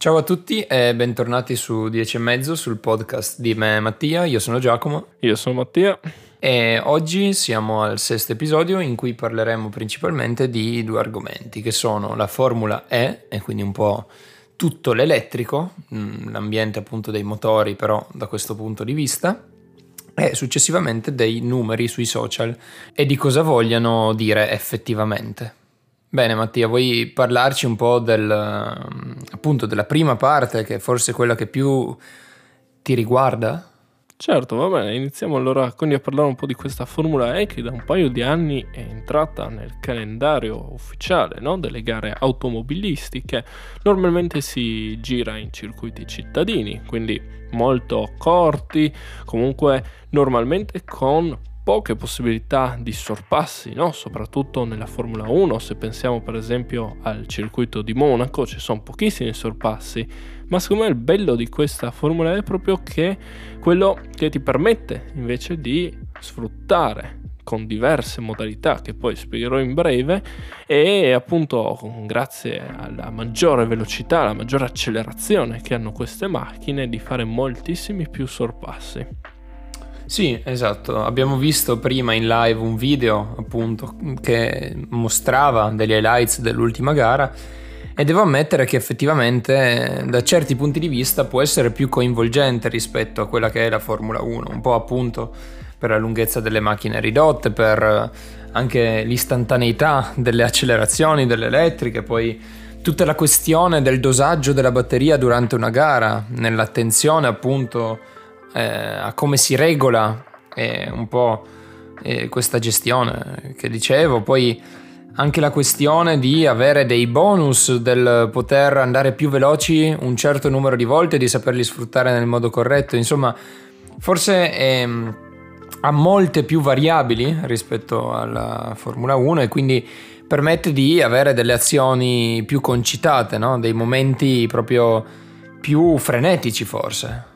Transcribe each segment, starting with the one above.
Ciao a tutti e bentornati su 10 e mezzo sul podcast di me Mattia, io sono Giacomo. Io sono Mattia. E oggi siamo al sesto episodio in cui parleremo principalmente di due argomenti che sono la Formula E e quindi un po' tutto l'elettrico, mm, l'ambiente appunto dei motori però da questo punto di vista e successivamente dei numeri sui social e di cosa vogliano dire effettivamente. Bene Mattia, vuoi parlarci un po' del, appunto della prima parte, che è forse quella che più ti riguarda? Certo, va bene, iniziamo allora quindi a parlare un po' di questa Formula E che da un paio di anni è entrata nel calendario ufficiale no? delle gare automobilistiche. Normalmente si gira in circuiti cittadini, quindi molto corti, comunque normalmente con poche possibilità di sorpassi, no? soprattutto nella Formula 1, se pensiamo per esempio al circuito di Monaco, ci sono pochissimi sorpassi, ma secondo me il bello di questa Formula è proprio che quello che ti permette invece di sfruttare con diverse modalità che poi spiegherò in breve e appunto grazie alla maggiore velocità, alla maggiore accelerazione che hanno queste macchine di fare moltissimi più sorpassi. Sì, esatto. Abbiamo visto prima in live un video appunto che mostrava degli highlights dell'ultima gara e devo ammettere che effettivamente da certi punti di vista può essere più coinvolgente rispetto a quella che è la Formula 1, un po' appunto per la lunghezza delle macchine ridotte, per anche l'istantaneità delle accelerazioni delle elettriche, poi tutta la questione del dosaggio della batteria durante una gara, nell'attenzione appunto eh, a come si regola eh, un po' eh, questa gestione che dicevo, poi anche la questione di avere dei bonus, del poter andare più veloci un certo numero di volte di saperli sfruttare nel modo corretto, insomma, forse ehm, ha molte più variabili rispetto alla Formula 1 e quindi permette di avere delle azioni più concitate, no? dei momenti proprio più frenetici forse.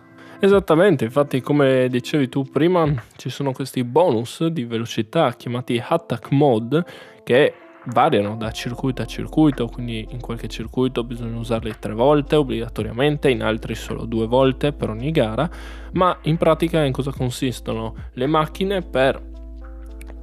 Esattamente, infatti come dicevi tu prima ci sono questi bonus di velocità chiamati attack mode che variano da circuito a circuito, quindi in qualche circuito bisogna usarli tre volte obbligatoriamente, in altri solo due volte per ogni gara, ma in pratica in cosa consistono? Le macchine per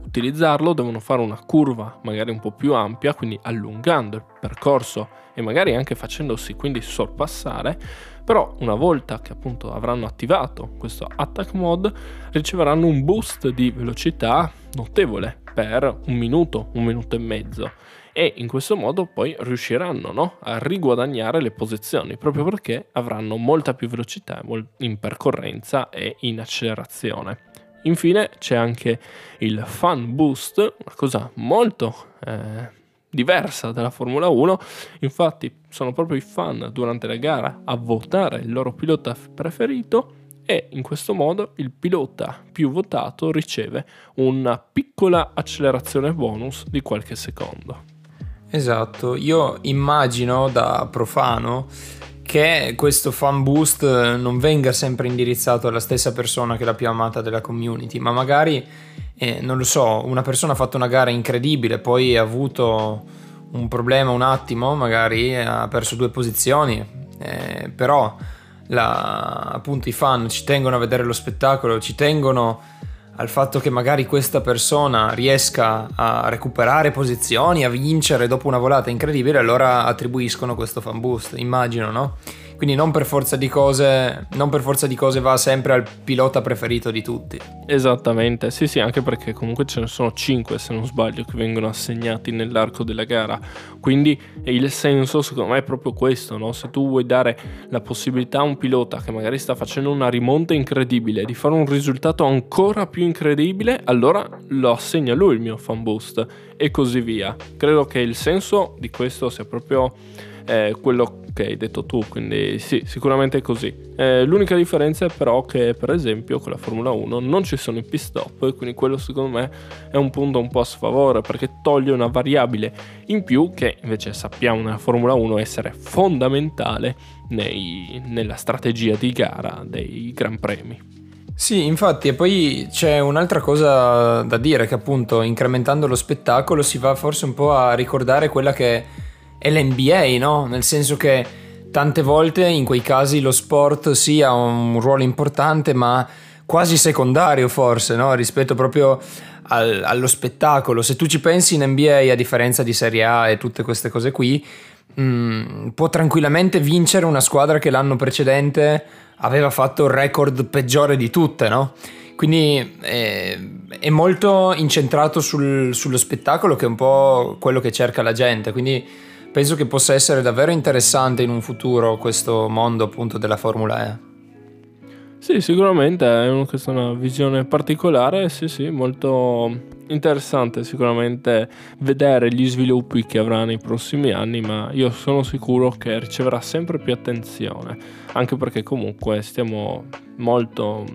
utilizzarlo devono fare una curva magari un po' più ampia, quindi allungando il percorso e magari anche facendosi quindi sorpassare però una volta che appunto avranno attivato questo attack mode riceveranno un boost di velocità notevole per un minuto, un minuto e mezzo e in questo modo poi riusciranno no? a riguadagnare le posizioni proprio perché avranno molta più velocità in percorrenza e in accelerazione. Infine c'è anche il Fun Boost, una cosa molto eh, diversa dalla Formula 1, infatti sono proprio i fan durante la gara a votare il loro pilota preferito e in questo modo il pilota più votato riceve una piccola accelerazione bonus di qualche secondo. Esatto, io immagino da profano che questo fan boost non venga sempre indirizzato alla stessa persona che è la più amata della community, ma magari eh, non lo so, una persona ha fatto una gara incredibile, poi ha avuto un problema un attimo, magari ha perso due posizioni, eh, però la, appunto i fan ci tengono a vedere lo spettacolo, ci tengono al fatto che magari questa persona riesca a recuperare posizioni, a vincere dopo una volata incredibile, allora attribuiscono questo fan boost, immagino, no? Quindi non per forza di cose, forza di cose va sempre al pilota preferito di tutti. Esattamente, sì sì, anche perché comunque ce ne sono 5 se non sbaglio che vengono assegnati nell'arco della gara. Quindi il senso secondo me è proprio questo, no? Se tu vuoi dare la possibilità a un pilota che magari sta facendo una rimonta incredibile di fare un risultato ancora più incredibile, allora lo assegna lui il mio fan boost e così via. Credo che il senso di questo sia proprio eh, quello che hai detto tu, quindi sì, sicuramente è così. Eh, l'unica differenza è però che per esempio con la Formula 1 non ci sono i pit stop e quindi quello secondo me è un punto un po' a sfavore perché toglie una variabile in più che invece sappiamo nella Formula 1 essere fondamentale nei, nella strategia di gara dei Gran Premi. Sì, infatti, e poi c'è un'altra cosa da dire che appunto incrementando lo spettacolo si va forse un po' a ricordare quella che è l'NBA, no? Nel senso che tante volte in quei casi lo sport sì ha un ruolo importante, ma quasi secondario forse, no? rispetto proprio al, allo spettacolo. Se tu ci pensi in NBA, a differenza di Serie A e tutte queste cose qui, mh, mm, può tranquillamente vincere una squadra che l'anno precedente aveva fatto il record peggiore di tutte, no? Quindi eh, è molto incentrato sul, sullo spettacolo che è un po' quello che cerca la gente. Quindi penso che possa essere davvero interessante in un futuro questo mondo appunto della Formula E. Sì, sicuramente è questa è una visione particolare, sì, sì, molto interessante sicuramente vedere gli sviluppi che avrà nei prossimi anni, ma io sono sicuro che riceverà sempre più attenzione, anche perché comunque stiamo molto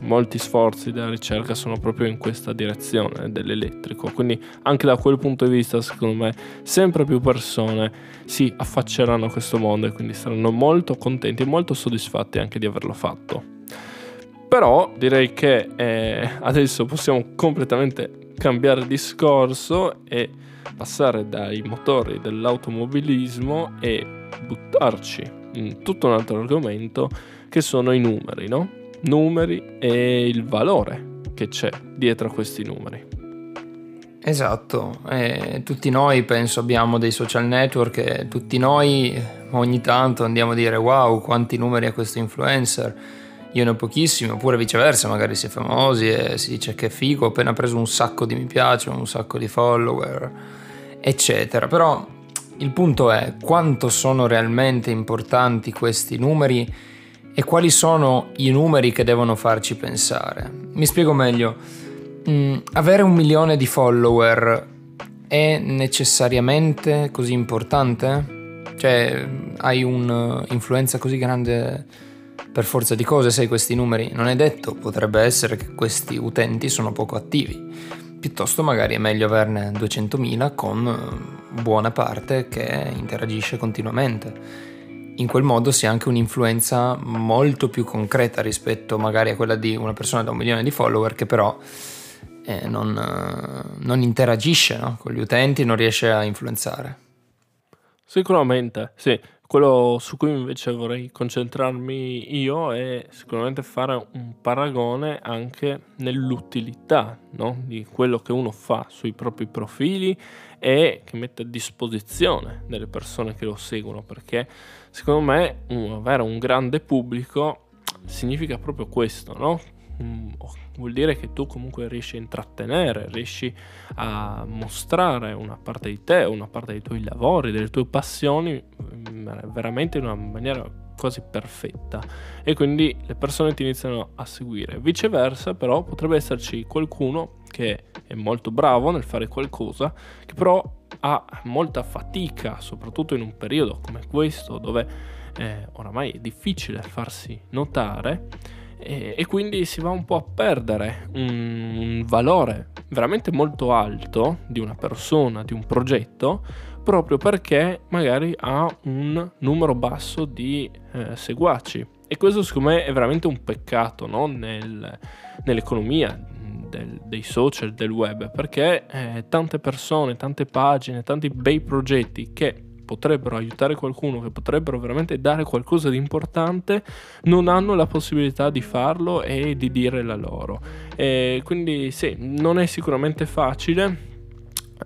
molti sforzi della ricerca sono proprio in questa direzione dell'elettrico, quindi anche da quel punto di vista secondo me sempre più persone si affacceranno a questo mondo e quindi saranno molto contenti e molto soddisfatti anche di averlo fatto. Però direi che eh, adesso possiamo completamente cambiare discorso e passare dai motori dell'automobilismo e buttarci in tutto un altro argomento che sono i numeri, no? Numeri e il valore che c'è dietro a questi numeri. Esatto, eh, tutti noi penso abbiamo dei social network e tutti noi ogni tanto andiamo a dire wow quanti numeri ha questo influencer, io ne ho pochissimi, oppure viceversa, magari si è famosi e si dice che figo, ho appena preso un sacco di mi piace, un sacco di follower, eccetera. Però il punto è quanto sono realmente importanti questi numeri e quali sono i numeri che devono farci pensare. Mi spiego meglio. Mm, avere un milione di follower è necessariamente così importante? Cioè, hai un'influenza così grande per forza di cose se questi numeri? Non è detto, potrebbe essere che questi utenti sono poco attivi. Piuttosto magari è meglio averne 200.000 con buona parte che interagisce continuamente in quel modo si ha anche un'influenza molto più concreta rispetto magari a quella di una persona da un milione di follower che però eh, non, eh, non, interagisce no? con gli utenti, non riesce a influenzare. Sicuramente, sì. Quello su cui invece vorrei concentrarmi io è sicuramente fare un paragone anche nell'utilità no? di quello che uno fa sui propri profili e che mette a disposizione delle persone che lo seguono, perché secondo me avere un grande pubblico significa proprio questo, no? Mm, vuol dire che tu comunque riesci a intrattenere, riesci a mostrare una parte di te, una parte dei tuoi lavori, delle tue passioni mm, veramente in una maniera quasi perfetta e quindi le persone ti iniziano a seguire. Viceversa però potrebbe esserci qualcuno che è molto bravo nel fare qualcosa, che però ha molta fatica, soprattutto in un periodo come questo dove eh, oramai è difficile farsi notare e, quindi si va un po' a perdere un valore veramente molto alto di una persona, di un progetto, proprio perché magari ha un numero basso di eh, seguaci. E questo secondo me è veramente un peccato no? Nel, nell'economia del, dei social, del web, perché eh, tante persone, tante pagine, tanti bei progetti che potrebbero aiutare qualcuno, che potrebbero veramente dare qualcosa di importante, non hanno la possibilità di farlo e di dire la loro. E quindi sì, non è sicuramente facile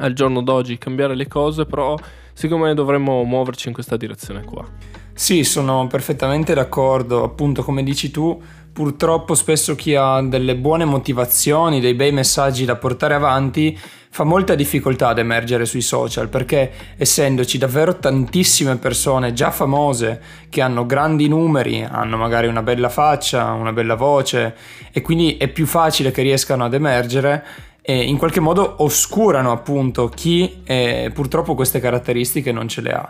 al giorno d'oggi cambiare le cose, però secondo me dovremmo muoverci in questa direzione qua. Sì, sono perfettamente d'accordo, appunto come dici tu, purtroppo spesso chi ha delle buone motivazioni, dei bei messaggi da portare avanti, fa molta difficoltà ad emergere sui social perché essendoci davvero tantissime persone già famose che hanno grandi numeri, hanno magari una bella faccia, una bella voce e quindi è più facile che riescano ad emergere in qualche modo oscurano appunto chi eh, purtroppo queste caratteristiche non ce le ha.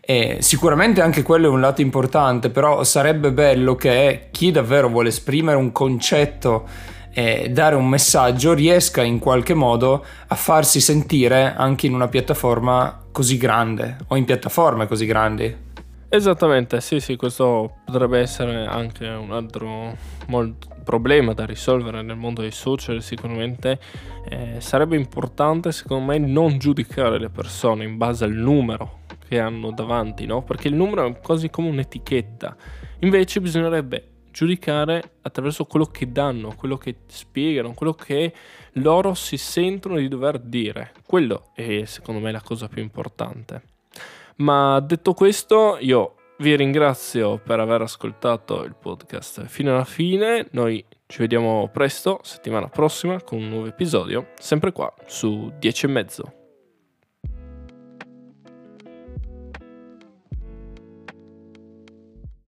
E sicuramente anche quello è un lato importante, però sarebbe bello che chi davvero vuole esprimere un concetto e dare un messaggio riesca in qualche modo a farsi sentire anche in una piattaforma così grande o in piattaforme così grandi. Esattamente, sì, sì, questo potrebbe essere anche un altro problema da risolvere nel mondo dei social. Sicuramente eh, sarebbe importante, secondo me, non giudicare le persone in base al numero che hanno davanti, no? Perché il numero è quasi come un'etichetta. Invece bisognerebbe giudicare attraverso quello che danno, quello che spiegano, quello che loro si sentono di dover dire. Quello è secondo me la cosa più importante. Ma detto questo, io vi ringrazio per aver ascoltato il podcast fino alla fine. Noi ci vediamo presto, settimana prossima, con un nuovo episodio, sempre qua su 10 e mezzo.